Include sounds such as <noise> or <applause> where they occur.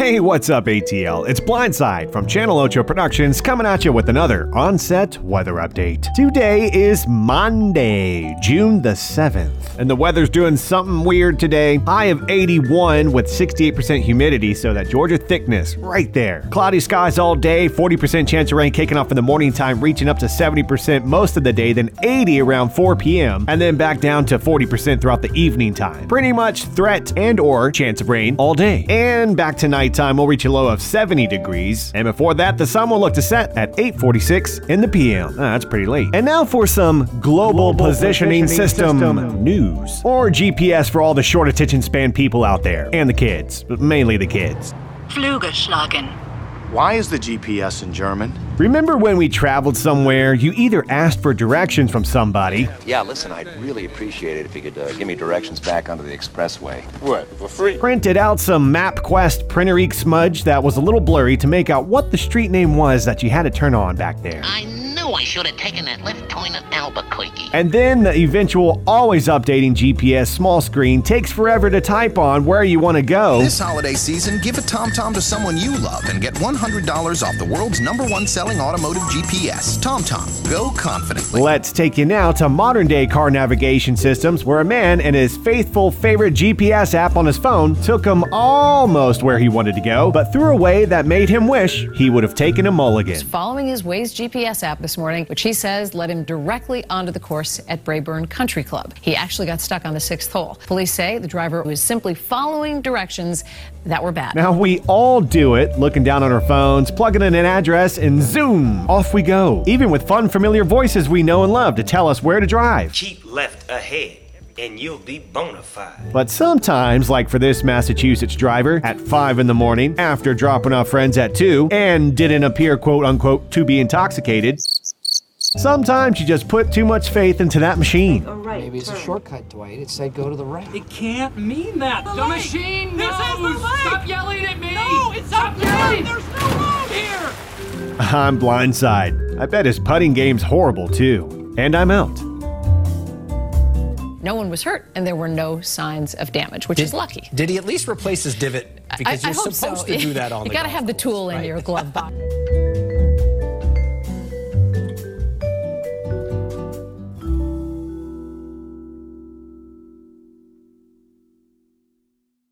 Hey, what's up, ATL? It's Blindside from Channel Ocho Productions coming at you with another on-set weather update. Today is Monday, June the 7th, and the weather's doing something weird today. High of 81 with 68% humidity, so that Georgia thickness right there. Cloudy skies all day, 40% chance of rain kicking off in the morning time, reaching up to 70% most of the day, then 80 around 4 p.m., and then back down to 40% throughout the evening time. Pretty much threat and or chance of rain all day. And back tonight nighttime will reach a low of 70 degrees, and before that, the sun will look to set at 8:46 in the PM. Ah, that's pretty late. And now for some global, global positioning, positioning system, system, news, or GPS for all the short attention span people out there, and the kids, but mainly the kids. Flügelschlagen. Why is the GPS in German? Remember when we traveled somewhere, you either asked for directions from somebody. Yeah, listen, I'd really appreciate it if you could uh, give me directions back onto the expressway. What, for free? Printed out some MapQuest printer ink smudge that was a little blurry to make out what the street name was that you had to turn on back there. I knew I should have taken that left turn at Albuquerque. And then the eventual always updating GPS small screen takes forever to type on where you want to go. This holiday season, give a TomTom to someone you love and get $100 off the world's number one selling automotive GPS. TomTom, go confidently. Let's take you now to modern day car navigation systems where a man and his faithful favorite GPS app on his phone took him almost where he wanted to go, but through a way that made him wish he would have taken a mulligan. Following his Waze GPS app this morning, which he says led him directly onto the course at Braeburn Country Club. He actually got stuck on the sixth hole. Police say the driver was simply following directions that were bad. Now, we all do it, looking down on our phones, plugging in an address, and zoom, off we go. Even with fun, familiar voices we know and love to tell us where to drive. Keep left ahead and you'll be bona fide. But sometimes, like for this Massachusetts driver, at 5 in the morning, after dropping off friends at 2, and didn't appear quote unquote to be intoxicated, Sometimes you just put too much faith into that machine. Right, Maybe it's turn. a shortcut, Dwight. It said go to the right. It can't mean that. The, the machine knows. The Stop yelling at me. No, it's Stop yelling. There's no room here. <laughs> I'm blindside. I bet his putting game's horrible too. And I'm out. No one was hurt, and there were no signs of damage, which did, is lucky. Did he at least replace his divot? Because I, you're I supposed so. to do that on <laughs> you the You got to have the tool in your glove box. <laughs>